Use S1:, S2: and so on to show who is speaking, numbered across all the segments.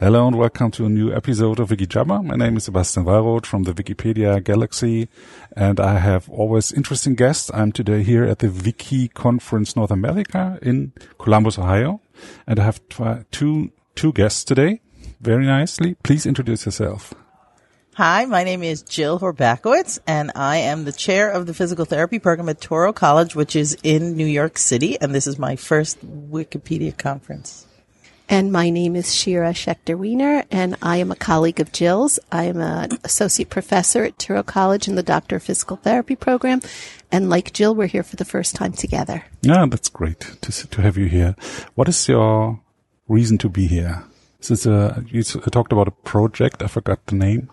S1: Hello and welcome to a new episode of WikiJabber. My name is Sebastian Wallroth from the Wikipedia Galaxy and I have always interesting guests. I'm today here at the Wiki Conference North America in Columbus, Ohio and I have two, two guests today. Very nicely. Please introduce yourself.
S2: Hi, my name is Jill Horbacewicz, and I am the chair of the physical therapy program at Touro College, which is in New York City, and this is my first Wikipedia conference.
S3: And my name is Shira Schechter Wiener, and I am a colleague of Jill's. I am an associate professor at Touro College in the Doctor of Physical Therapy program. And like Jill, we're here for the first time together.
S1: Yeah, that's great to, to have you here. What is your reason to be here? this is a, you talked about a project. I forgot the name.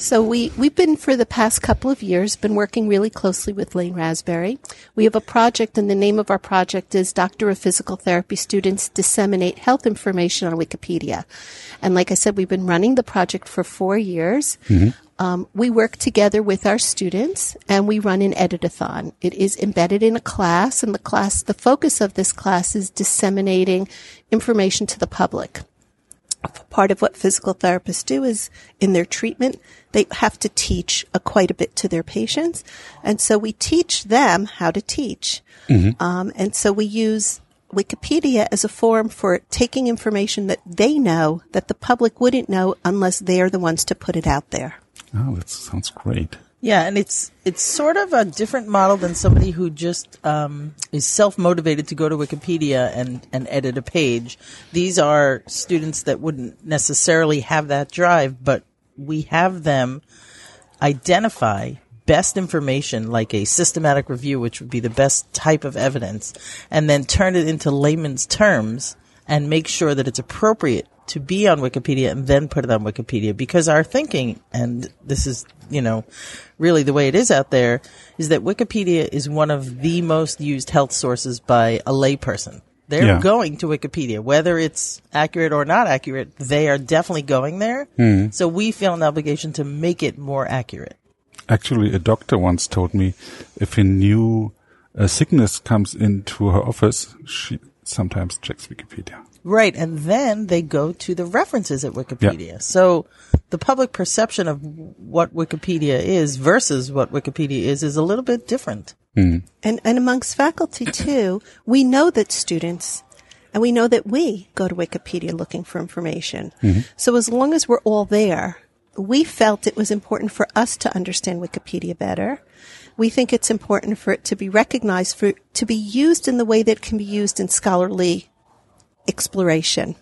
S3: So we, we've been for the past couple of years been working really closely with Lane Rasberry. We have a project and the name of our project is Doctor of Physical Therapy Students Disseminate Health Information on Wikipedia. And like I said, we've been running the project for four years. Mm-hmm. Um, we work together with our students and we run an editathon. It is embedded in a class and the class, the focus of this class is disseminating information to the public part of what physical therapists do is in their treatment, they have to teach a, quite a bit to their patients. And so we teach them how to teach. Mm-hmm. Um, and so we use Wikipedia as a forum for taking information that they know that the public wouldn't know unless they're the ones to put it out there.
S1: Oh, that sounds great.
S2: Yeah, and it's it's sort of a different model than somebody who just um, is self motivated to go to Wikipedia and and edit a page. These are students that wouldn't necessarily have that drive, but we have them identify best information, like a systematic review, which would be the best type of evidence, and then turn it into layman's terms and make sure that it's appropriate to be on Wikipedia and then put it on Wikipedia because our thinking, and this is, you know, really the way it is out there, is that Wikipedia is one of the most used health sources by a layperson. They're yeah. going to Wikipedia, whether it's accurate or not accurate. They are definitely going there. Mm. So we feel an obligation to make it more accurate.
S1: Actually, a doctor once told me if a new uh, sickness comes into her office, she sometimes checks Wikipedia.
S2: Right. And then they go to the references at Wikipedia. Yeah. So the public perception of what Wikipedia is versus what Wikipedia is is a little bit different.
S3: Mm. And, and amongst faculty too, we know that students and we know that we go to Wikipedia looking for information. Mm-hmm. So as long as we're all there, we felt it was important for us to understand Wikipedia better. We think it's important for it to be recognized, for to be used in the way that it can be used in scholarly exploration.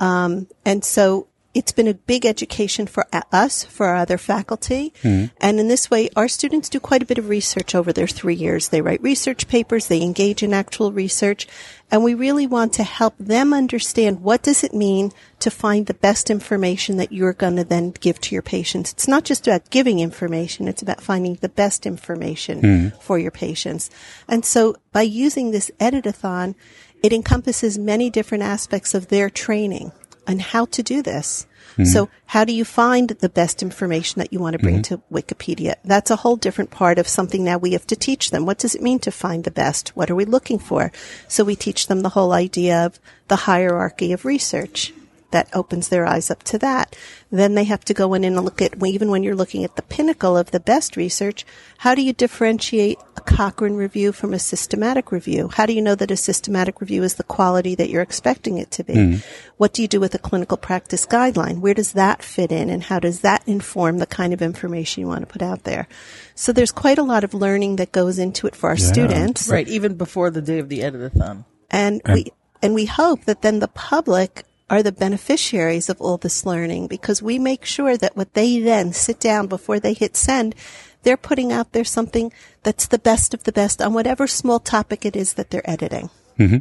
S3: Um, and so it's been a big education for us, for our other faculty. Mm-hmm. And in this way, our students do quite a bit of research over their three years. They write research papers, they engage in actual research, and we really want to help them understand what does it mean to find the best information that you're going to then give to your patients. It's not just about giving information, it's about finding the best information mm-hmm. for your patients. And so by using this editathon, it encompasses many different aspects of their training and how to do this. Mm-hmm. So how do you find the best information that you want to bring mm-hmm. to Wikipedia? That's a whole different part of something now we have to teach them. What does it mean to find the best? What are we looking for? So we teach them the whole idea of the hierarchy of research that opens their eyes up to that. Then they have to go in and look at, even when you're looking at the pinnacle of the best research, how do you differentiate a Cochrane review from a systematic review? How do you know that a systematic review is the quality that you're expecting it to be? Mm. What do you do with a clinical practice guideline? Where does that fit in and how does that inform the kind of information you want to put out there? So there's quite a lot of learning that goes into it for our yeah. students.
S2: Right, even before the day of the editathon.
S3: And, and we, and we hope that then the public are the beneficiaries of all this learning because we make sure that what they then sit down before they hit send, they're putting out there something that's the best of the best on whatever small topic it is that they're editing. Mm-hmm.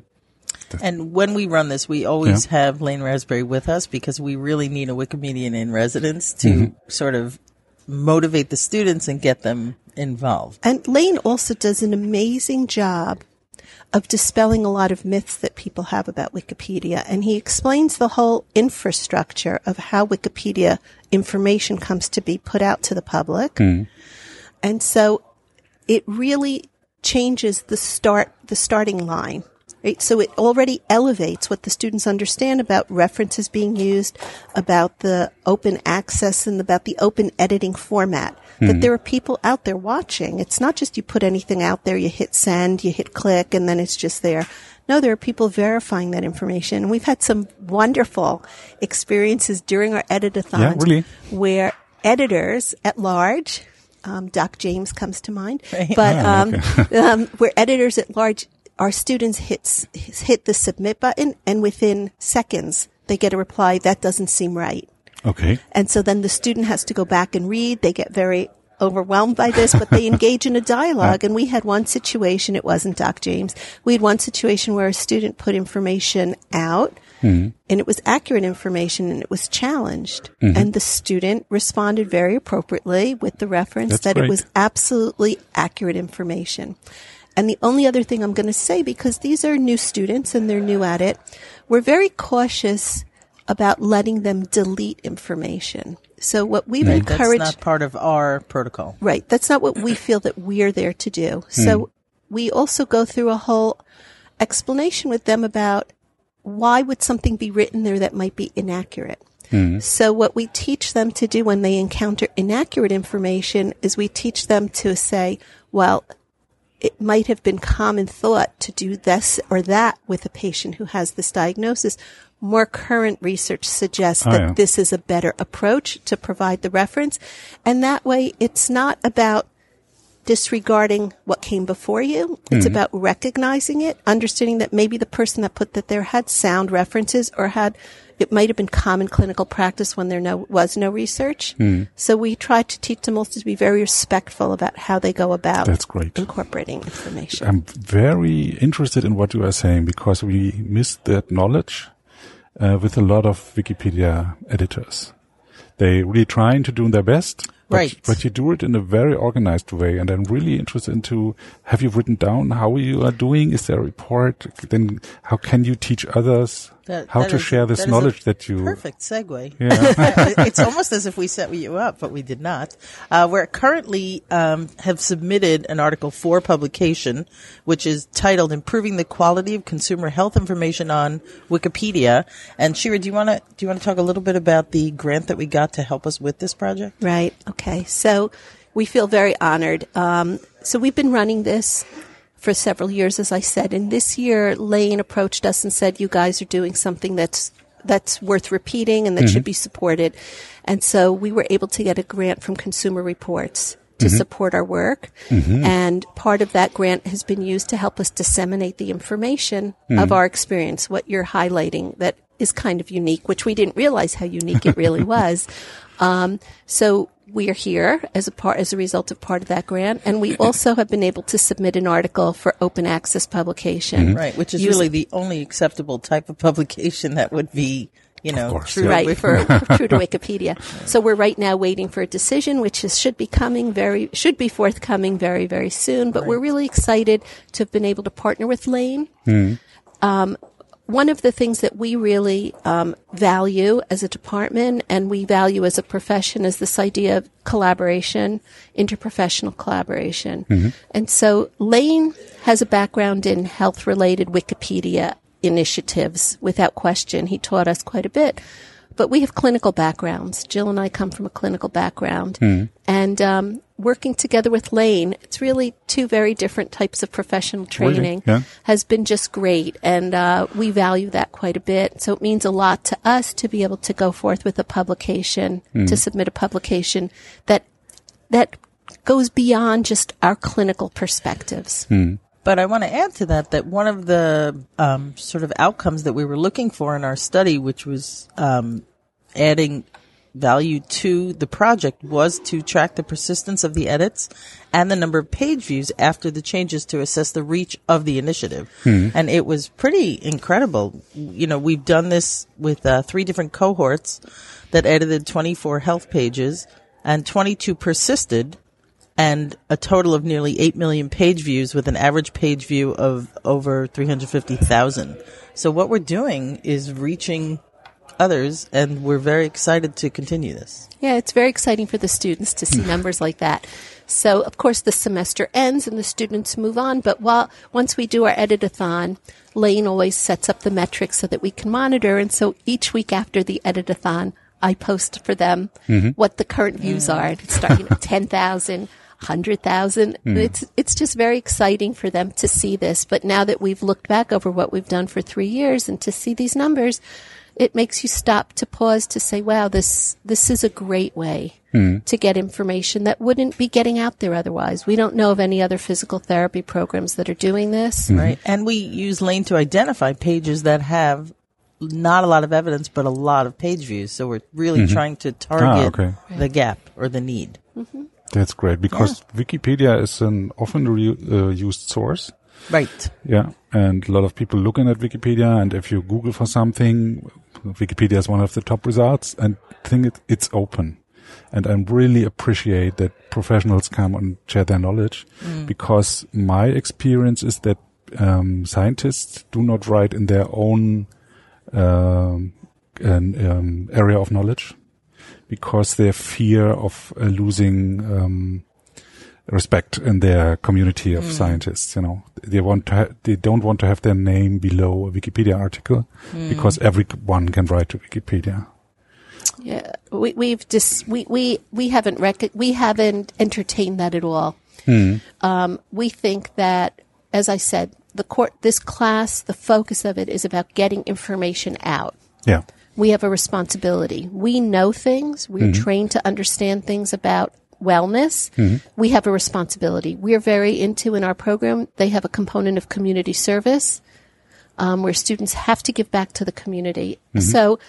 S2: And when we run this, we always yeah. have Lane Rasberry with us because we really need a Wikimedian in residence to mm-hmm. sort of motivate the students and get them involved.
S3: And Lane also does an amazing job of dispelling a lot of myths that people have about Wikipedia. And he explains the whole infrastructure of how Wikipedia information comes to be put out to the public. Mm. And so it really changes the start, the starting line Right? So it already elevates what the students understand about references being used, about the open access and about the open editing format. That there are people out there watching. It's not just you put anything out there, you hit send, you hit click, and then it's just there. No, there are people verifying that information. We've had some wonderful experiences during our editathons
S1: Yeah, really?
S3: where editors at large, um, Doc James comes to mind, but
S1: Ah,
S3: um, um, where editors at large, our students hits hit the submit button, and within seconds they get a reply that doesn't seem right,
S1: Okay.
S3: and so then the student has to go back and read. They get very overwhelmed by this, but they engage in a dialogue. And we had one situation. It wasn't Doc James. We had one situation where a student put information out.
S1: Mm-hmm.
S3: And it was accurate information and it was challenged. And the student responded very appropriately with the reference
S1: That's
S3: that
S1: great.
S3: it was absolutely accurate information. And the only other thing I'm going to say, because these are new students and they're new at it, we're very cautious about letting them delete information. So what we've
S2: that's
S3: encouraged,
S2: not part of our protocol.
S3: right, that's not what we feel that we're there to do. Hmm. So we also go through a whole explanation with them about why would something be written there that might be inaccurate. Hmm. So what we teach them to do when they encounter inaccurate information is we teach them to say, well, it might have been common thought to do this or that with a patient who has this diagnosis. More current research suggests
S1: Oh,
S3: that
S1: yeah.
S3: this is a better approach to provide the reference. And that way it's not about disregarding what came before you. It's
S1: Mm-hmm.
S3: about recognizing it, understanding that maybe the person that put that there had sound references or had it might have been common clinical practice when there no, was no research.
S1: Mm-hmm.
S3: So we try to teach them also to be very respectful about how they go about
S1: That's great.
S3: incorporating information.
S1: I'm very interested in what you are saying because we miss that knowledge uh, with a lot of Wikipedia editors. They really trying to do their best,
S2: Right.
S1: but you do it in a very organized way. And I'm really interested into, have you written down how you are doing? Is there a report? Then how can you teach others
S2: That-
S1: how
S2: that
S1: to
S2: is-
S1: share this
S2: that is a
S1: knowledge that you,
S2: Perfect segue.
S1: Yeah.
S2: it's almost as if we set you up, but we did not. Uh, we're currently um, have submitted an article for publication, which is titled "Improving the Quality of Consumer Health Information on Wikipedia." And Shira, do you want to do you want to talk a little bit about the grant that we got to help us with this project?
S3: Right. Okay. So we feel very honored. Um, so we've been running this for several years, as I said, and this year Lane approached us and said, "You guys are doing something that's that's worth repeating and that mm-hmm. should be supported." And so we were able to get a grant from Consumer Reports to mm-hmm. support our work. Mm-hmm. And part of that grant has been used to help us disseminate the information mm. of our experience, what you're highlighting that is kind of unique, which we didn't realize how unique it really was. Um, so we are here as a part, as a result of part of that grant. And we also have been able to submit an article for open access publication.
S2: Right, which is
S3: Using-
S2: really the only acceptable type of publication that would be, you know,
S1: course,
S2: true.
S1: yeah.
S3: right for true to Wikipedia. So we're right now waiting for a decision, which is, should be coming very should be forthcoming very very soon. But we're really excited to have been able to partner with Lane. Um, one of the things that we really um, value as a department and we value as a profession is this idea of collaboration, interprofessional collaboration. And so Lane has a background in health related Wikipedia initiatives without question. He taught us quite a bit. But we have clinical backgrounds. Jill and I come from a clinical background. And um, working together with Lane, it's really two very different types of professional
S1: Really?
S3: training
S1: Yeah.
S3: has been just great. And uh, we value that quite a bit. So it means a lot to us to be able to go forth with a publication, to submit a publication that that goes beyond just our clinical perspectives.
S2: But I want to add to that that one of the um, sort of outcomes that we were looking for in our study, which was um, adding value to the project, was to track the persistence of the edits and the number of page views after the changes to assess the reach of the initiative. And it was pretty incredible. You know, we've done this with uh, three different cohorts that edited 24 health pages, and 22 persisted and a total of nearly 8 million page views with an average page view of over 350,000. So what we're doing is reaching others and we're very excited to continue this.
S3: Yeah, it's very exciting for the students to see numbers like that. So, of course, the semester ends and the students move on. But while once we do our editathon, Lane always sets up the metrics so that we can monitor. And so each week after the editathon, I post for them mm-hmm. what the current views mm. are. It's starting at 10,000, 100,000. Hmm. It's, it's just very exciting for them to see this. But now that we've looked back over what we've done for three years and to see these numbers, it makes you stop to pause to say, wow, this, this is a great way hmm. to get information that wouldn't be getting out there otherwise. We don't know of any other physical therapy programs that are doing this. Hmm.
S2: Right. And we use Lane to identify pages that have not a lot of evidence, but a lot of page views. So we're really mm-hmm. trying to ah, target
S1: okay.
S2: the gap or the need. Mm-hmm.
S1: That's great because Wikipedia is an often re- uh, used source.
S2: Right.
S1: Yeah, and a lot of people looking at Wikipedia, and if you Google for something, Wikipedia is one of the top results, and think it, it's open. And I really appreciate that professionals come and share their knowledge, because my experience is that um, scientists do not write in their own um, an, um, area of knowledge, because they fear of uh, losing um, respect in their community of scientists. You know, they want to, ha- they don't want to have their name below a Wikipedia article because everyone can write to Wikipedia.
S3: Yeah, we, we've just we we we haven't rec- we haven't entertained that at all. Um, we think that, as I said, the court this class, the focus of it is about getting information out.
S1: Yeah.
S3: We have a responsibility. We know things. We're mm-hmm. trained to understand things about wellness. Mm-hmm. We have a responsibility. We're very into in our program. They have a component of community service um, where students have to give back to the community. Mm-hmm. So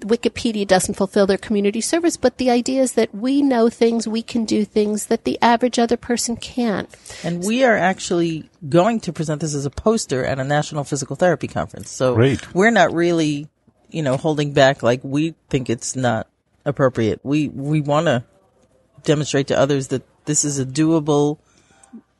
S3: Wikipedia doesn't fulfill their community service, but the idea is that we know things, we can do things that the average other person can't.
S2: And we are actually going to present this as a poster at a national physical therapy conference. So
S1: Great.
S2: we're not really, you know, holding back like we think it's not appropriate. We, we want to demonstrate to others that this is a doable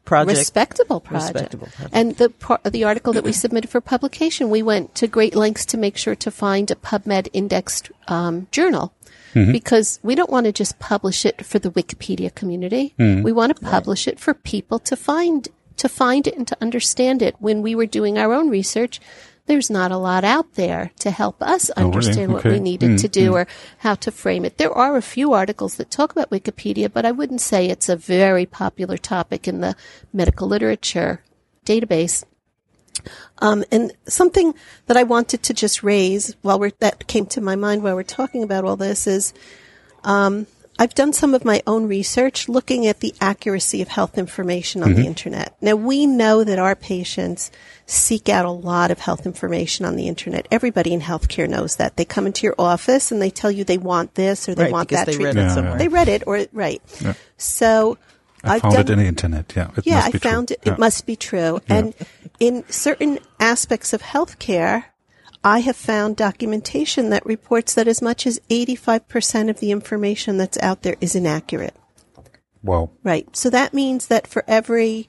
S2: project.
S3: respectable project.
S2: Respectable project.
S3: And the par- the article that we submitted for publication, we went to great lengths to make sure to find a PubMed indexed um, journal. Because we don't want to just publish it for the Wikipedia community. We want to publish it for people to find to find it and to understand it. When we were doing our own research, there's not a lot out there to help us
S1: really?
S3: understand what we needed to do or how to frame it. There are a few articles that talk about Wikipedia, but I wouldn't say it's a very popular topic in the medical literature database. Um, and something that I wanted to just raise while we're, that came to my mind while we're talking about all this is, um, I've done some of my own research looking at the accuracy of health information on the mm-hmm. internet. Now we know that our patients seek out a lot of health information on the internet. Everybody in healthcare knows that. They come into your office and they tell you they want this or they
S2: Right,
S3: want
S2: because
S3: that
S2: they read
S3: treatment.
S2: it
S1: Yeah,
S2: somewhere.
S3: They read it or right. So
S1: I
S3: I've
S1: found
S3: done,
S1: it in the internet. Yeah. It
S3: yeah,
S1: must
S3: I
S1: be true.
S3: found it.
S1: Yeah.
S3: It must be true. And in certain aspects of healthcare, I have found documentation that reports that as much as 85% of the information that's out there is inaccurate.
S1: Wow.
S3: Right. So that means that for every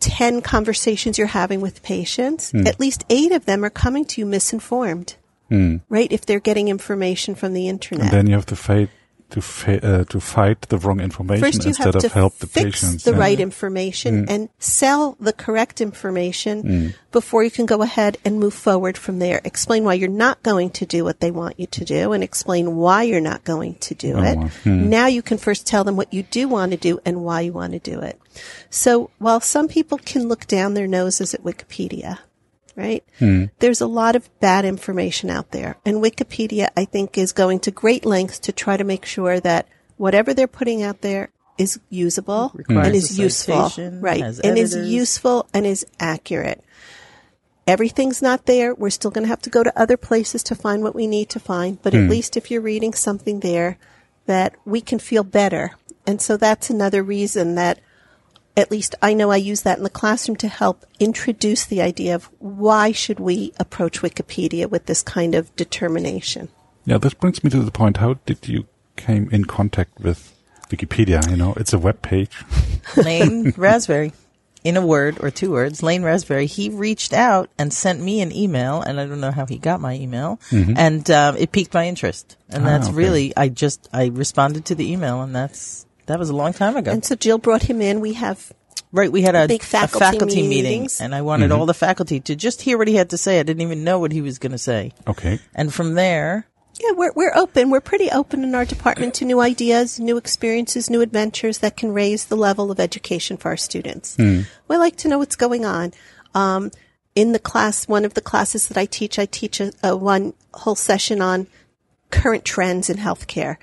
S3: 10 conversations you're having with patients,
S1: Hmm.
S3: at least eight of them are coming to you misinformed. Right? If they're getting information from the internet.
S1: And then you have to fight to fa- uh, to fight the wrong information
S3: First, you
S1: instead
S3: have
S1: of
S3: to
S1: help the
S3: fix
S1: patients.
S3: the
S1: yeah.
S3: right information and sell the correct information before you can go ahead and move forward from there. Explain why you're not going to do what they want you to do, and explain why you're not going to do
S1: Oh,
S3: it.
S1: Hmm.
S3: Now you can first tell them what you do want to do and why you want to do it. So while some people can look down their noses at Wikipedia, right? Hmm. There's a lot of bad information out there. And Wikipedia, I think, is going to great lengths to try to make sure that whatever they're putting out there is usable and is useful. Right.
S2: has
S3: And is useful and is accurate. Everything's not there. We're still going to have to go to other places to find what we need to find. But at hmm. least if you're reading something there, that we can feel better. And so that's another reason that at least I know I use that in the classroom to help introduce the idea of why should we approach Wikipedia with this kind of determination.
S1: Yeah, this brings me to the point. How did you came in contact with Wikipedia? You know, it's a web page.
S2: Lane Rasberry. In a word or two words, Lane Rasberry, he reached out and sent me an email, and I don't know how he got my email, and um, it piqued my interest. And
S1: Ah,
S2: that's
S1: okay.
S2: really, I just, I responded to the email, and that's That was a long time ago.
S3: And so Jill brought him in. We have
S2: right, we had a,
S3: big
S2: a
S3: faculty
S2: faculty meeting,
S3: meetings.
S2: and I wanted
S1: Mm-hmm.
S2: all the faculty to just hear what he had to say. I didn't even know what he was going to say.
S1: Okay.
S2: And from there,
S3: Yeah, we're we're open. We're pretty open in our department to new ideas, new experiences, new adventures that can raise the level of education for our students. We like to know what's going on. Um, in the class, one of the classes that I teach, I teach a, a one whole session on current trends in healthcare.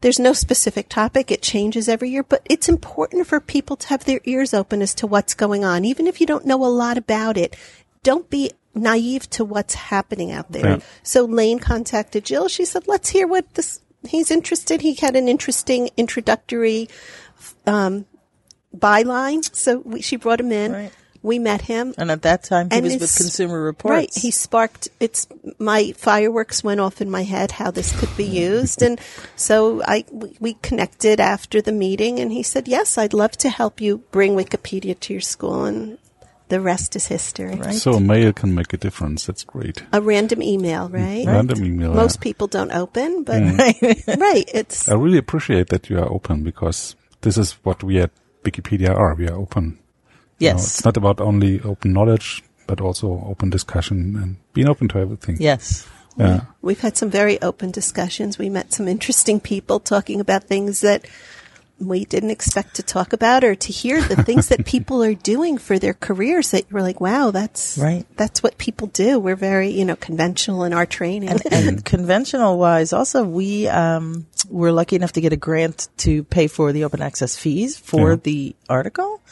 S3: There's no specific topic. It changes every year, but it's important for people to have their ears open as to what's going on. Even if you don't know a lot about it, don't be naive to what's happening out there.
S1: Yeah.
S3: So Lane contacted Jill. She said, let's hear what this, he's interested. He had an interesting introductory, um, byline. So we, she brought him in.
S2: Right.
S3: We met him.
S2: and at that time, he
S3: And
S2: was with Consumer Reports.
S3: Right. He sparked it's my fireworks went off in my head how this could be used and so I we, we connected after the meeting and he said, "Yes, I'd love to help you bring Wikipedia to your school." And the rest is history.
S2: Right.
S1: So a mail can make a difference. That's great.
S3: A random email, right?
S1: Random email.
S3: Most
S1: yeah.
S3: people don't open, but
S2: Mm.
S3: right, it's
S1: I really appreciate that you are open because this is what we at Wikipedia are. We are open. You know,
S2: yes.
S1: it's not about only open knowledge, but also open discussion and being open to everything.
S2: yes.
S1: Yeah.
S3: We've had some very open discussions. We met some interesting people talking about things that we didn't expect to talk about or to hear the things that people are doing for their careers that you're like, wow, that's
S2: Right.
S3: That's what people do. We're very, you know, conventional in our training.
S2: and, and conventional wise, also we um, were lucky enough to get a grant to pay for the open access fees for
S1: Yeah.
S2: the article.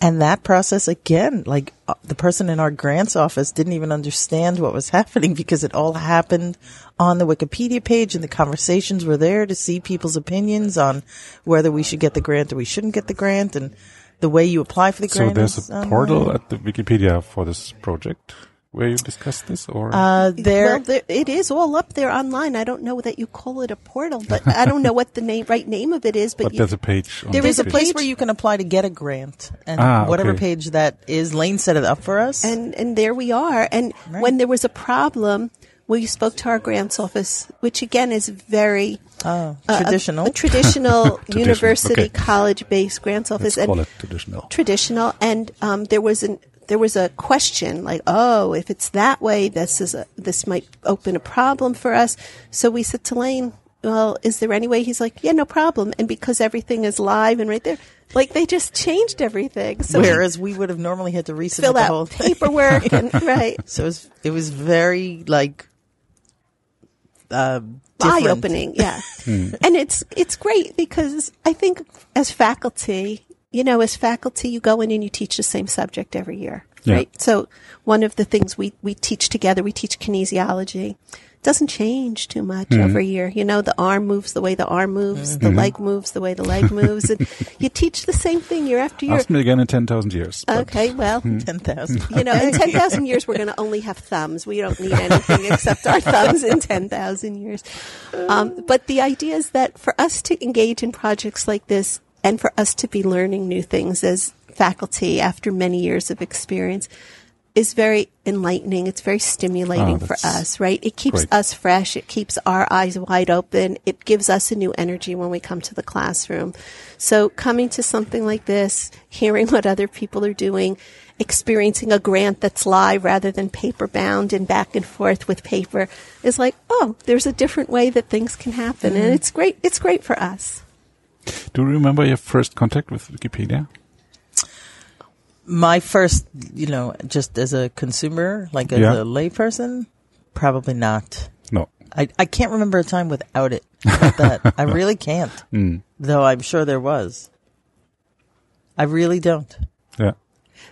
S2: And that process again, like uh, the person in our grants office didn't even understand what was happening because it all happened on the Wikipedia page and the conversations were there to see people's opinions on whether we should get the grant or we shouldn't get the grant and the way you apply for the grant.
S1: So
S2: there's
S1: a portal at the Wikipedia for this project where you discuss this or
S2: Uh, there,
S3: well, there, it is all up there online. I don't know that you call it a portal, but I don't know what the name, right name of it is. But,
S1: but
S3: you,
S1: there's a page. On
S3: there
S1: the
S3: is a
S2: place where you can apply to get a grant, and
S1: Ah,
S2: whatever
S1: okay.
S2: page that is, Lane set it up for us.
S3: and and there we are. And when there was a problem, we spoke to our grants office, which again is very
S2: oh,
S3: uh, a-
S2: traditional.
S3: a, traditional university
S1: okay.
S3: college based grants office,
S1: Let's call
S3: and
S1: it traditional.
S3: traditional. And um, there was an there was a question like, oh, if it's that way, this is a, this might open a problem for us. So we said to Lane, well, is there any way? He's like, yeah, no problem. And because everything is live and right there, like they just changed everything. So
S2: Whereas we would have normally had to resubmit
S3: fill
S2: the whole
S3: out
S2: thing.
S3: paperwork and right.
S2: So it was, it was very like um,
S3: eye opening. yeah and it's it's great because i think as faculty you know as faculty you go in and you teach the same subject every year
S1: Yeah.
S3: right so one of the things we we teach together we teach kinesiology doesn't change too much mm-hmm. every year you know the arm moves the way the arm moves the mm-hmm. leg moves the way the leg moves and you teach the same thing year after year
S1: Ask me again in 10,000 years. but-
S3: okay well mm-hmm.
S2: Ten thousand.
S3: you know, in 10,000 years, we're going to only have thumbs. We don't need anything except our thumbs in 10,000 years. Um, but the idea is that for us to engage in projects like this and for us to be learning new things as faculty after many years of experience is very enlightening. It's very stimulating
S1: Oh,
S3: for us, right? It keeps
S1: great.
S3: us fresh. It keeps our eyes wide open. It gives us a new energy when we come to the classroom. So coming to something like this, hearing what other people are doing, experiencing a grant that's live rather than paper bound and back and forth with paper is like, oh, there's a different way that things can happen. And mm. it's great. It's great for us.
S1: Do you remember your first contact with Wikipedia?
S2: My first, you know, just as a consumer, like as
S1: Yeah.
S2: a layperson, probably not.
S1: No.
S2: I, I can't remember a time without it. That I really can't.
S1: Mm.
S2: Though I'm sure there was. I really don't.
S1: Yeah.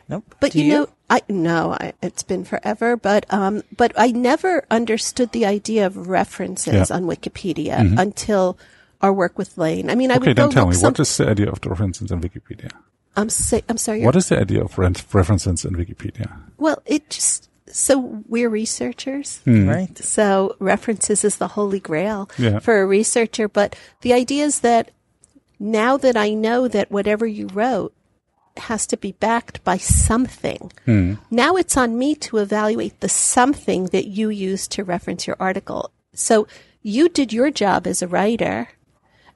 S2: Nope.
S3: But
S2: Do
S3: you, know, I no, I, it's been forever. But um, but I never understood the idea of references
S1: Yeah. Mm-hmm.
S3: on Wikipedia until our work with Lane. I mean, I
S1: Okay,
S3: would go
S1: then tell me,
S3: some,
S1: what is the idea of the references in Wikipedia?
S3: I'm sa- I'm sorry.
S1: What is the idea of ren- references in Wikipedia?
S3: well, it just so we're researchers. Hmm.
S2: right?
S3: So references is the holy grail
S1: Yeah.
S3: for a researcher. But the idea is that now that I know that whatever you wrote has to be backed by something, hmm. now it's on me to evaluate the something that you used to reference your article. So you did your job as a writer.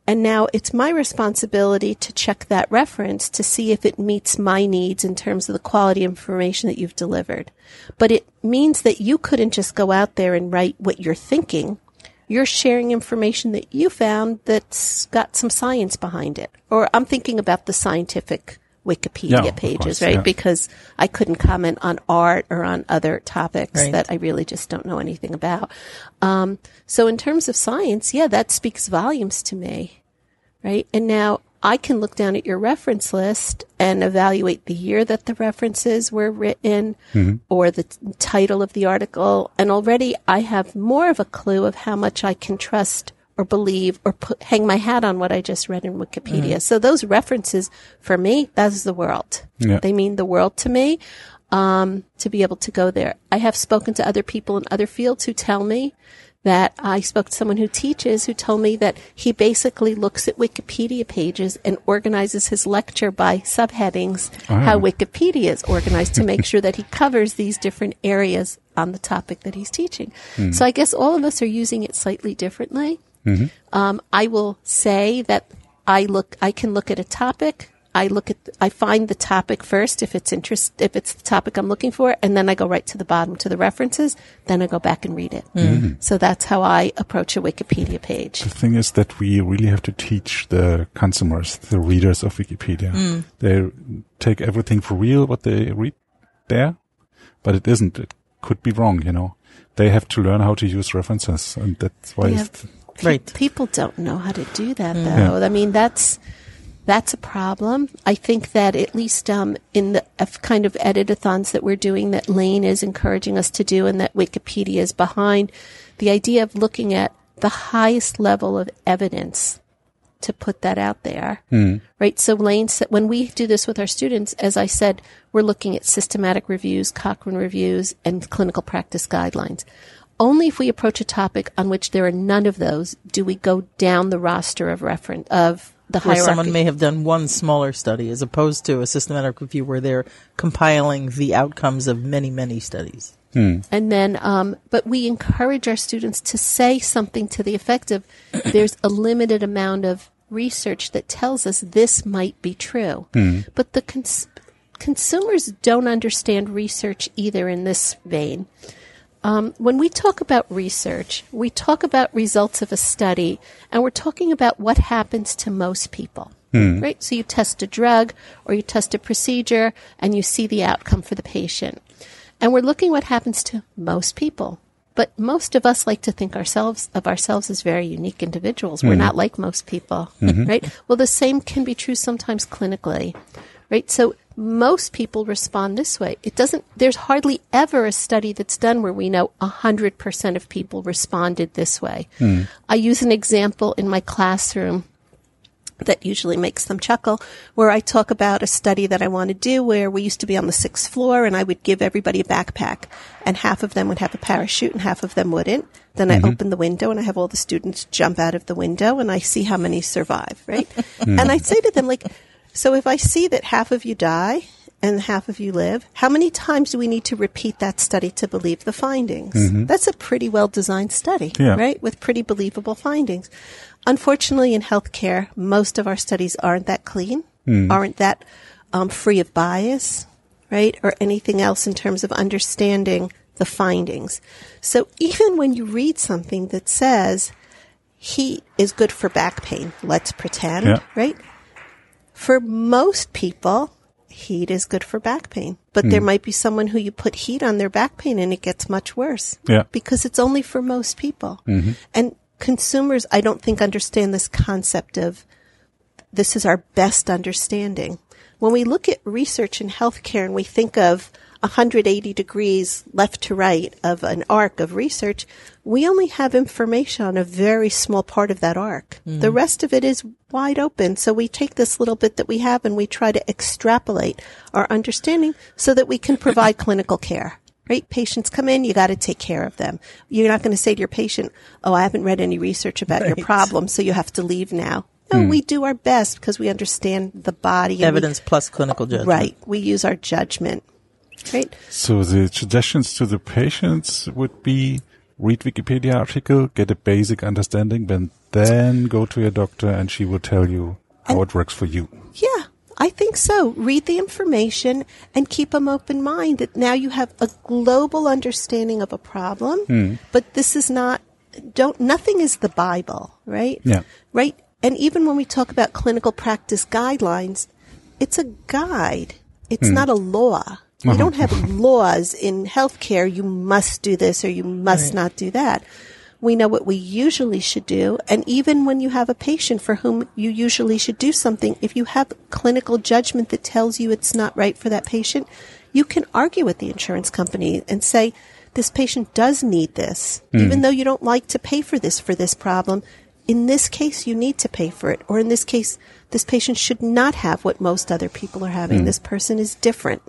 S3: And now it's my responsibility to check that reference to see if it meets my needs in terms of the quality information that you've delivered. But it means that you couldn't just go out there and write what you're thinking. You're sharing information that you found that's got some science behind it. Or I'm thinking about the scientific Wikipedia
S1: Yeah,
S3: pages,
S1: course,
S3: right?
S1: yeah.
S3: Because I couldn't comment on art or on other topics
S2: Right.
S3: that I really just don't know anything about. Um, so in terms of science, yeah, that speaks volumes to me, right? And now I can look down at your reference list and evaluate the year that the references were written or the t- title of the article. And already I have more of a clue of how much I can trust or believe or put, hang my hat on what I just read in Wikipedia. So those references for me, that's the world.
S1: Yeah.
S3: They mean the world to me. Um, to be able to go there. I have spoken to other people in other fields who tell me that I spoke to someone who teaches who told me that he basically looks at Wikipedia pages and organizes his lecture by subheadings, how Wikipedia is organized to make sure that he covers these different areas on the topic that he's teaching. So I guess all of us are using it slightly differently. Mm-hmm. Um, I will say that I look, I can look at a topic. I look at, I find the topic first if it's interest, if it's the topic I'm looking for, and then I go right to the bottom to the references. Then I go back and read it. Mm-hmm. So that's how I approach a Wikipedia page.
S1: The thing is that we really have to teach the consumers, the readers of Wikipedia. Mm. They take everything for real what they read there, but it isn't. It could be wrong, you know. They have to learn how to use references, and that's why.
S3: They
S1: it's,
S3: Pe-
S2: Right.
S3: People don't know how to do that though. I mean, that's, that's a problem. I think that at least, um, in the kind of editathons that we're doing that Lane is encouraging us to do and that Wikipedia is behind, the idea of looking at the highest level of evidence to put that out there. Right. So Lane said, when we do this with our students, as I said, we're looking at systematic reviews, Cochrane reviews, and clinical practice guidelines. Only if we approach a topic on which there are none of those do we go down the roster of reference of the hierarchy.
S2: Where someone may have done one smaller study as opposed to a systematic review where they're compiling the outcomes of many, many studies.
S3: And then, um, but we encourage our students to say something to the effect of, there's a limited amount of research that tells us this might be true. But the cons- consumers don't understand research either in this vein. Um, when we talk about research, we talk about results of a study, and we're talking about what happens to most people. Hmm. Right? So you test a drug or you test a procedure and you see the outcome for the patient. And we're looking what happens to most people. But most of us like to think ourselves of ourselves as very unique individuals. We're hmm. not like most people, mm-hmm. right? Well, the same can be true sometimes clinically, right? So most people respond this way. It doesn't, there's hardly ever a study that's done where we know 100% of people responded this way. Hmm. I use an example in my classroom that usually makes them chuckle, where I talk about a study that I want to do where we used to be on the sixth floor and I would give everybody a backpack and half of them would have a parachute and half of them wouldn't. Then I mm-hmm. open the window and I have all the students jump out of the window and I see how many survive, right? Hmm. And I say to them like, so if I see that half of you die and half of you live, how many times do we need to repeat that study to believe the findings? That's a pretty well designed study,
S1: Yeah.
S3: right? With pretty believable findings. Unfortunately, in healthcare, most of our studies aren't that clean, aren't that um, free of bias, right? Or anything else in terms of understanding the findings. So even when you read something that says heat is good for back pain, let's pretend,
S1: Yeah.
S3: right? For most people, heat is good for back pain. But there hmm. might be someone who you put heat on their back pain and it gets much worse.
S1: Yeah.
S3: Because it's only for most people. Mm-hmm. And consumers, I don't think understand this concept of this is our best understanding. When we look at research in healthcare and we think of 180 degrees left to right of an arc of research, we only have information on a very small part of that arc. Hmm. The rest of it is wide open. So we take this little bit that we have and we try to extrapolate our understanding so that we can provide clinical care. Right? Patients come in, you got to take care of them. You're not going to say to your patient, "Oh, I haven't read any research about your problem, so you have to leave now." No, hmm. we do our best because we understand the body. and we-
S2: Evidence plus clinical judgment.
S3: Right. We use our judgment. Right.
S1: So the suggestions to the patients would be read Wikipedia article, get a basic understanding, then then go to your doctor and she will tell you how it works for you.
S3: Yeah, I think so. Read the information and keep an open mind that now you have a global understanding of a problem,
S1: Hmm.
S3: but this is not, don't, nothing is the Bible, right?
S1: Yeah.
S3: Right? And even when we talk about clinical practice guidelines, it's a guide. It's not a law. Uh-huh. We don't have laws in healthcare. You must do this or you must not do that. We know what we usually should do. And even when you have a patient for whom you usually should do something, if you have clinical judgment that tells you it's not right for that patient, you can argue with the insurance company and say, this patient does need this, hmm. even though you don't like to pay for this for this problem. In this case, you need to pay for it. Or in this case, this patient should not have what most other people are having. Hmm. This person is different.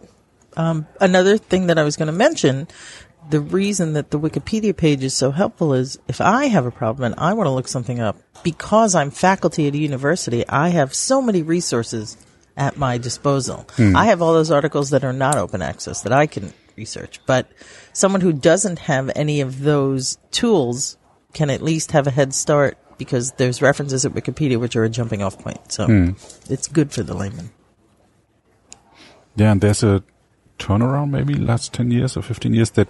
S2: Um, another thing that I was going to mention, the reason that the Wikipedia page is so helpful is if I have a problem and I want to look something up, because I'm faculty at a university, I have so many resources at my disposal. Hmm. I have all those articles that are not open access that I can research, but someone who doesn't have any of those tools can at least have a head start because there's references at Wikipedia which are a jumping off point. So hmm. it's good for the layman.
S1: Yeah, and there's a turnaround maybe last 10 years or 15 years that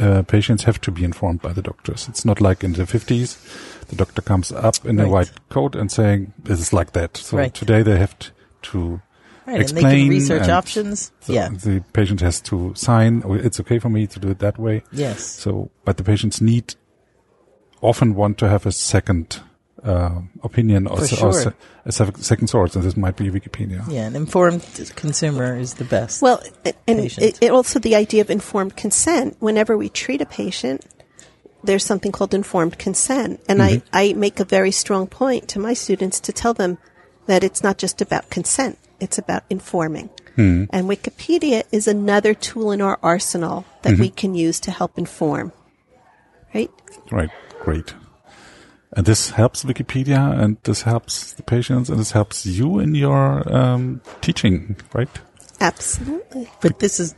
S1: uh, patients have to be informed by the doctors. It's not like in the 50s, the doctor comes up in a white coat and saying, this is like that. So
S2: Right.
S1: today they have to
S2: Right,
S1: explain.
S2: and they can research options.
S1: so
S2: yeah.
S1: The patient has to sign, oh, it's okay for me to do it that way.
S2: Yes.
S1: So, but the patients need, often want to have a second uh, opinion or,
S2: For
S1: or
S2: sure.
S1: se- a second source, and this might be Wikipedia.
S2: Yeah, an informed consumer is the best.
S3: Well, and it, it also the idea of informed consent. Whenever we treat a patient, there's something called informed consent. And I, mm-hmm. I make a very strong point to my students to tell them that it's not just about consent, it's about informing. Hmm. And Wikipedia is another tool in our arsenal that we mm-hmm. can use to help inform. Right?
S1: Right. Great. And this helps Wikipedia and this helps the patients and this helps you in your um, teaching, right?
S3: Absolutely.
S2: But this is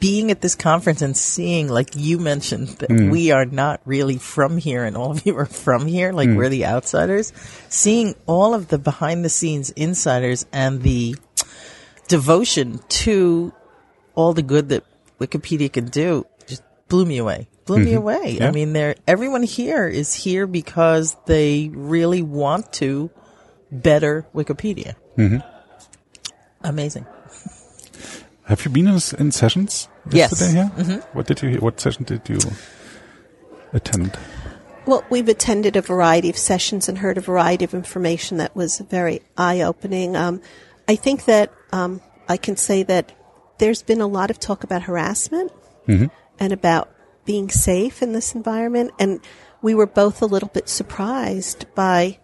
S2: being at this conference and seeing, like you mentioned, that we are not really from here and all of you are from here, like we're the outsiders. Seeing all of the behind the scenes insiders and the devotion to all the good that Wikipedia can do just blew me away. Blew me away.
S1: Yeah.
S2: I mean, they're, everyone here is here because they really want to better Wikipedia. Amazing.
S1: Have you been in, in sessions
S2: Yes.
S1: yesterday here? What did you? What session did you attend?
S3: Well, we've attended a variety of sessions and heard a variety of information that was very eye opening. Um, I think that um, I can say that there's been a lot of talk about harassment and about being safe in this environment. And we were both a little bit surprised by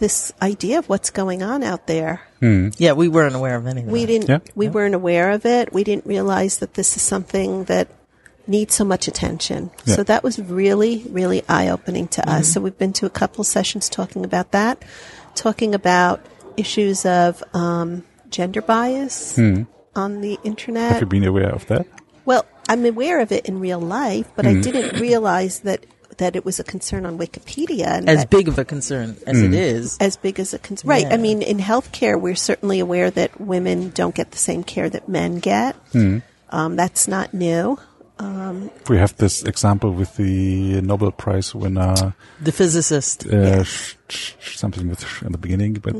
S3: this idea of what's going on out there. Hmm.
S2: Yeah, we weren't aware of any of
S3: We didn't.
S1: Yeah.
S3: We weren't aware of it. We didn't realize that this is something that needs so much attention.
S1: Yeah.
S3: So that was really, really eye opening to us. Mm-hmm. So we've been to a couple sessions talking about that, talking about issues of um, gender bias hmm. on the internet.
S1: Have you been aware of that?
S3: Well, I'm aware of it in real life, but I didn't realize that that it was a concern on Wikipedia and
S2: as
S3: that-
S2: big of a concern as it is.
S3: as big as a concern. Right.
S2: Yeah.
S3: I mean, in healthcare, we're certainly aware that women don't get the same care that men get. Um, that's not new.
S1: We have this example with the Nobel Prize winner,
S2: The physicist.
S1: uh, sh- sh- sh- something with sh in the beginning, but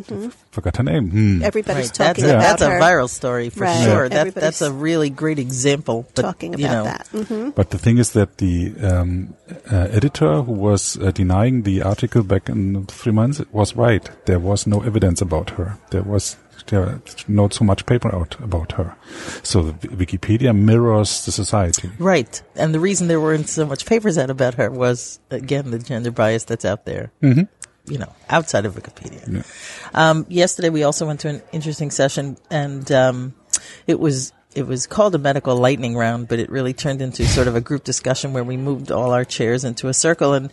S1: forgot her name. Hmm.
S3: Everybody's
S2: Right, that's
S3: talking
S2: a,
S3: about
S2: that's a
S3: her
S2: viral story for
S3: Right.
S2: sure.
S3: Yeah.
S2: That, that's a really great example. But,
S3: talking
S2: you
S3: about
S2: know,
S3: that. hmm
S1: But the thing is that the um, uh, editor who was uh, denying the article back in three months was right. There was no evidence about her. There was there not so much paper out about her. So the Wikipedia mirrors the society.
S2: Right. And the reason there weren't so much papers out about her was, again, the gender bias that's out there. Mm-hmm. You know, outside of Wikipedia.
S1: Yeah.
S2: Um, yesterday we also went to an interesting session and, um, it was, it was called a medical lightning round, but it really turned into sort of a group discussion where we moved all our chairs into a circle and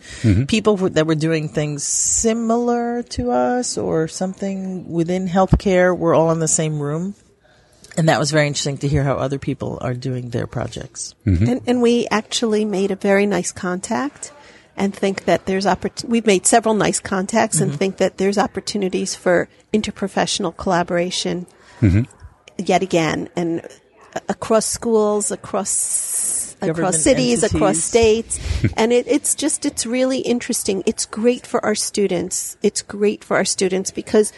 S2: people who- that were doing things similar to us or something within healthcare were all in the same room. And that was very interesting to hear how other people are doing their projects.
S3: And, and we actually made a very nice contact and think that there's oppor- we've made several nice contacts and mm-hmm. think that there's opportunities for interprofessional collaboration mm-hmm. yet again and across schools, across
S2: Government
S3: across cities, across states. and it, it's just it's really interesting. It's great for our students. It's great for our students because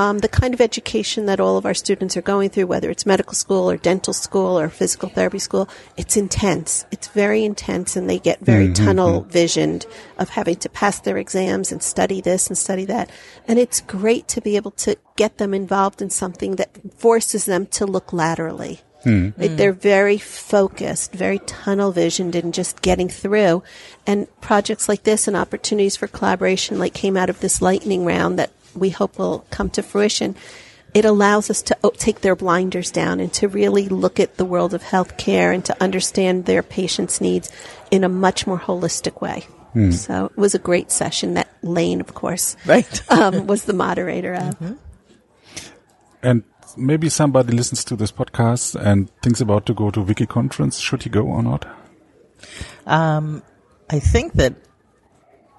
S3: um, the kind of education that all of our students are going through, whether it's medical school or dental school or physical therapy school, it's intense. It's very intense, and they get very mm-hmm, tunnel mm-hmm. visioned of having to pass their exams and study this and study that. And it's great to be able to get them involved in something that forces them to look laterally. Hmm. They- hmm. They're very focused, very tunnel visioned in just getting through. And projects like this and opportunities for collaboration like came out of this lightning round that we hope will come to fruition. It allows us to take their blinders down and to really look at the world of healthcare and to understand their patients' needs in a much more holistic way. So it was a great session that Lane, of course,
S2: Right.
S3: um, was the moderator of.
S1: And maybe somebody listens to this podcast and thinks about to go to Wiki conference. Should he go or not?
S2: Um, I think that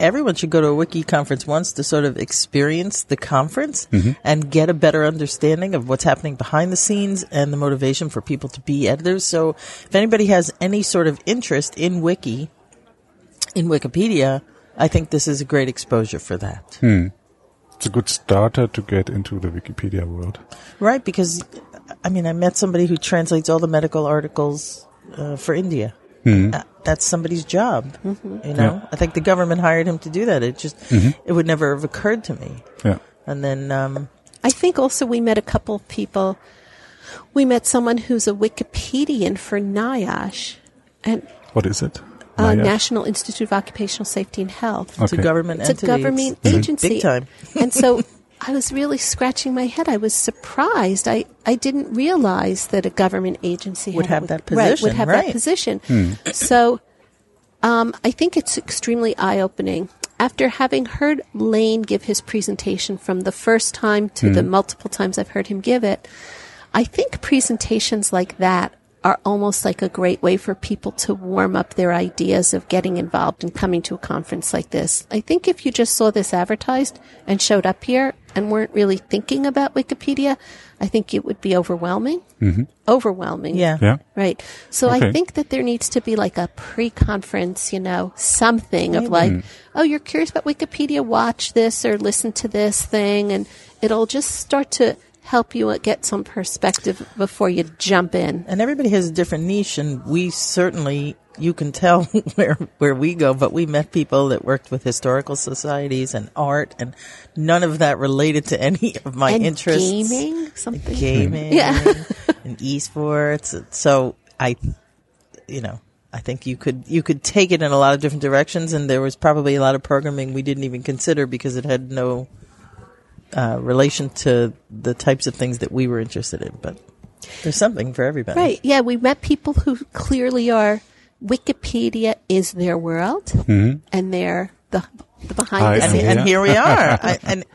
S2: everyone should go to a wiki conference once to sort of experience the conference and get a better understanding of what's happening behind the scenes and the motivation for people to be editors. So if anybody has any sort of interest in wiki, in Wikipedia, I think this is a great exposure for that.
S1: It's a good starter to get into the Wikipedia world.
S2: Right, because I mean, I met somebody who translates all the medical articles uh, for India. Uh, that's somebody's job, you know.
S1: Yeah.
S2: I think the government hired him to do that. It just it would never have occurred to me.
S1: Yeah.
S2: And then um,
S3: I think also we met a couple of people. We met someone who's a Wikipedian for NIOSH, and
S1: What is it?
S3: uh, National Institute of Occupational Safety and Health.
S2: it's a government
S3: It's
S2: entity.
S3: a government
S2: It's
S3: agency,
S2: big time.
S3: and so I was really scratching my head. I was surprised. I, I didn't realize that a government agency
S2: Would
S3: had
S2: have that
S3: right, would
S2: position,
S3: have
S2: right.
S3: that position. So um, I think it's extremely eye opening. After having heard Lane give his presentation from the first time to the multiple times I've heard him give it, I think presentations like that are almost like a great way for people to warm up their ideas of getting involved and coming to a conference like this. I think if you just saw this advertised and showed up here and weren't really thinking about Wikipedia, I think it would be overwhelming. Mm-hmm. Overwhelming.
S2: Yeah.
S1: Yeah.
S3: Right. So I think that there needs to be like a pre-conference, you know, something of like, mm. oh, you're curious about Wikipedia, watch this or listen to this thing, and it'll just start to help you get some perspective before you jump in.
S2: And everybody has a different niche, and we certainly, you can tell where where we go. But we met people that worked with historical societies and art, and none of that related to any of my
S3: and
S2: interests.
S3: gaming, something.
S2: gaming,
S3: Yeah.
S2: and esports. So I, you know, I think you could you could take it in a lot of different directions, and there was probably a lot of programming we didn't even consider because it had no uh, relation to the types of things that we were interested in. But there's something for everybody,
S3: Right. Yeah, we met people who clearly are Wikipedia is their world, and they're the the behind
S1: Hi,
S3: the
S2: And,
S3: scenes.
S2: and
S1: Yeah.
S2: here we are. I, and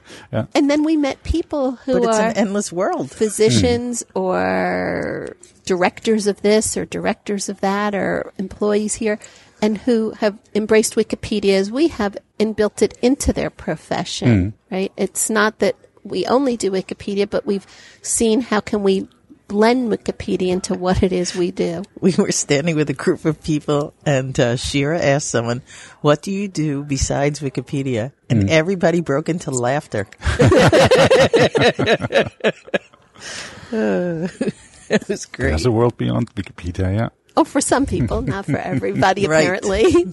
S3: And then we met people who
S2: but it's
S3: are
S2: an endless world.
S3: physicians or directors of this or directors of that or employees here and who have embraced Wikipedia as we have and built it into their profession, right? It's not that we only do Wikipedia, but we've seen how can we blend Wikipedia into what it is we do.
S2: we were standing with a group of people and uh, Shira asked someone, what do you do besides Wikipedia? And everybody broke into laughter. it was great.
S1: There's a world beyond Wikipedia. Yeah.
S3: Oh, for some people, not for everybody,
S2: Right.
S3: apparently.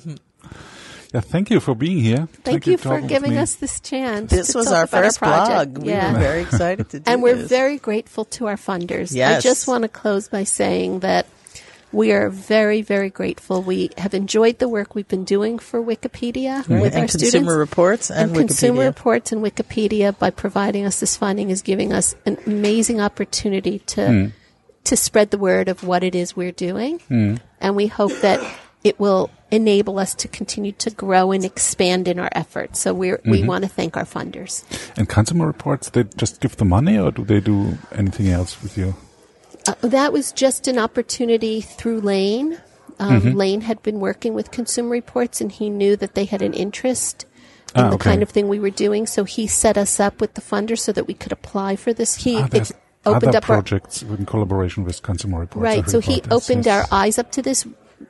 S1: Yeah. Thank you for being here.
S3: Thank you
S1: for
S3: for
S1: talking with
S3: giving us this chance.
S2: this
S3: to
S2: was
S3: talk
S2: our
S3: about
S2: first
S3: project.
S2: blog. We
S3: Yeah.
S2: were very excited to do it.
S3: and we're
S2: this.
S3: very grateful to our funders. I just want to close by saying that we are very, very grateful. We have enjoyed the work we've been doing for Wikipedia
S2: Right.
S3: with
S2: and
S3: our
S2: Consumer
S3: students.
S2: Reports and,
S3: and Consumer Reports and Wikipedia by providing us this funding is giving us an amazing opportunity to
S2: Hmm.
S3: To spread the word of what it is we're doing.
S2: Hmm.
S3: And we hope that it will enable us to continue to grow and expand in our efforts. So we're,
S2: Mm-hmm.
S3: we want to thank our funders.
S1: And consumer reports, they just give the money or do they do anything else with you?
S3: Uh, that was just an opportunity through Lane. Um,
S1: Mm-hmm.
S3: Lane had been working with Consumer Reports, and he knew that they had an interest in
S1: Ah,
S3: the
S1: okay.
S3: kind of thing we were doing. So he set us up with the funder so that we could apply for this. He ex-
S1: there
S3: opened
S1: other
S3: up our
S1: projects in collaboration with Consumer Reports?
S3: Right. So he opened
S1: yes.
S3: our eyes up to this.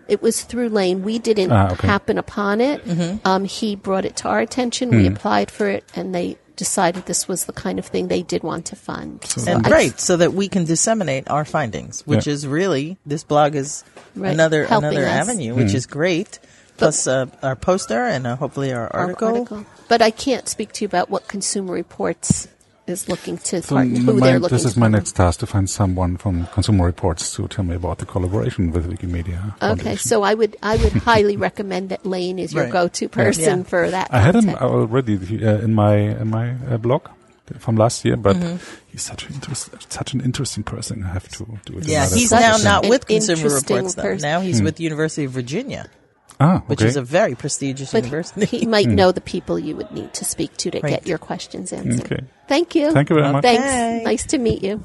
S3: It was through Lane. We didn't
S1: Ah, okay.
S3: happen upon it.
S2: Mm-hmm.
S3: Um, he brought it to our attention.
S1: Hmm.
S3: We applied for it, and they decided this was the kind of thing they did want to fund. So
S2: and
S3: I-
S2: great, so that we can disseminate our findings, which
S1: Yeah.
S2: is really this blog is
S3: Right,
S2: another
S3: helping
S2: another
S3: us.
S2: avenue, which is great. Plus uh, our poster and uh, hopefully our
S3: our
S2: article.
S3: But I can't speak to you about what Consumer Reports is looking to
S1: So
S3: partner, who
S1: my-
S3: they're looking
S1: this is
S3: to
S1: my next task to find someone from Consumer Reports to tell me about the collaboration with Wikimedia.
S3: Okay,
S1: Foundation.
S3: so I would I would highly recommend that Lane is your
S2: Right.
S3: go-to person
S2: Yeah.
S3: for that.
S1: I had him already uh, in my in my uh, blog from last year, but
S3: Mm-hmm.
S1: he's such an interest, such an interesting person. I have to do it.
S2: Yeah, he's now not with Consumer Reports. Though. Now he's with the University of Virginia,
S1: ah,
S2: which is a very prestigious
S3: but
S2: university.
S3: he might know the people you would need to speak to to
S2: Right.
S3: get your questions answered.
S1: Okay.
S3: Thank you.
S1: Thank you very much.
S3: Thanks.
S2: Okay.
S3: Nice to meet you.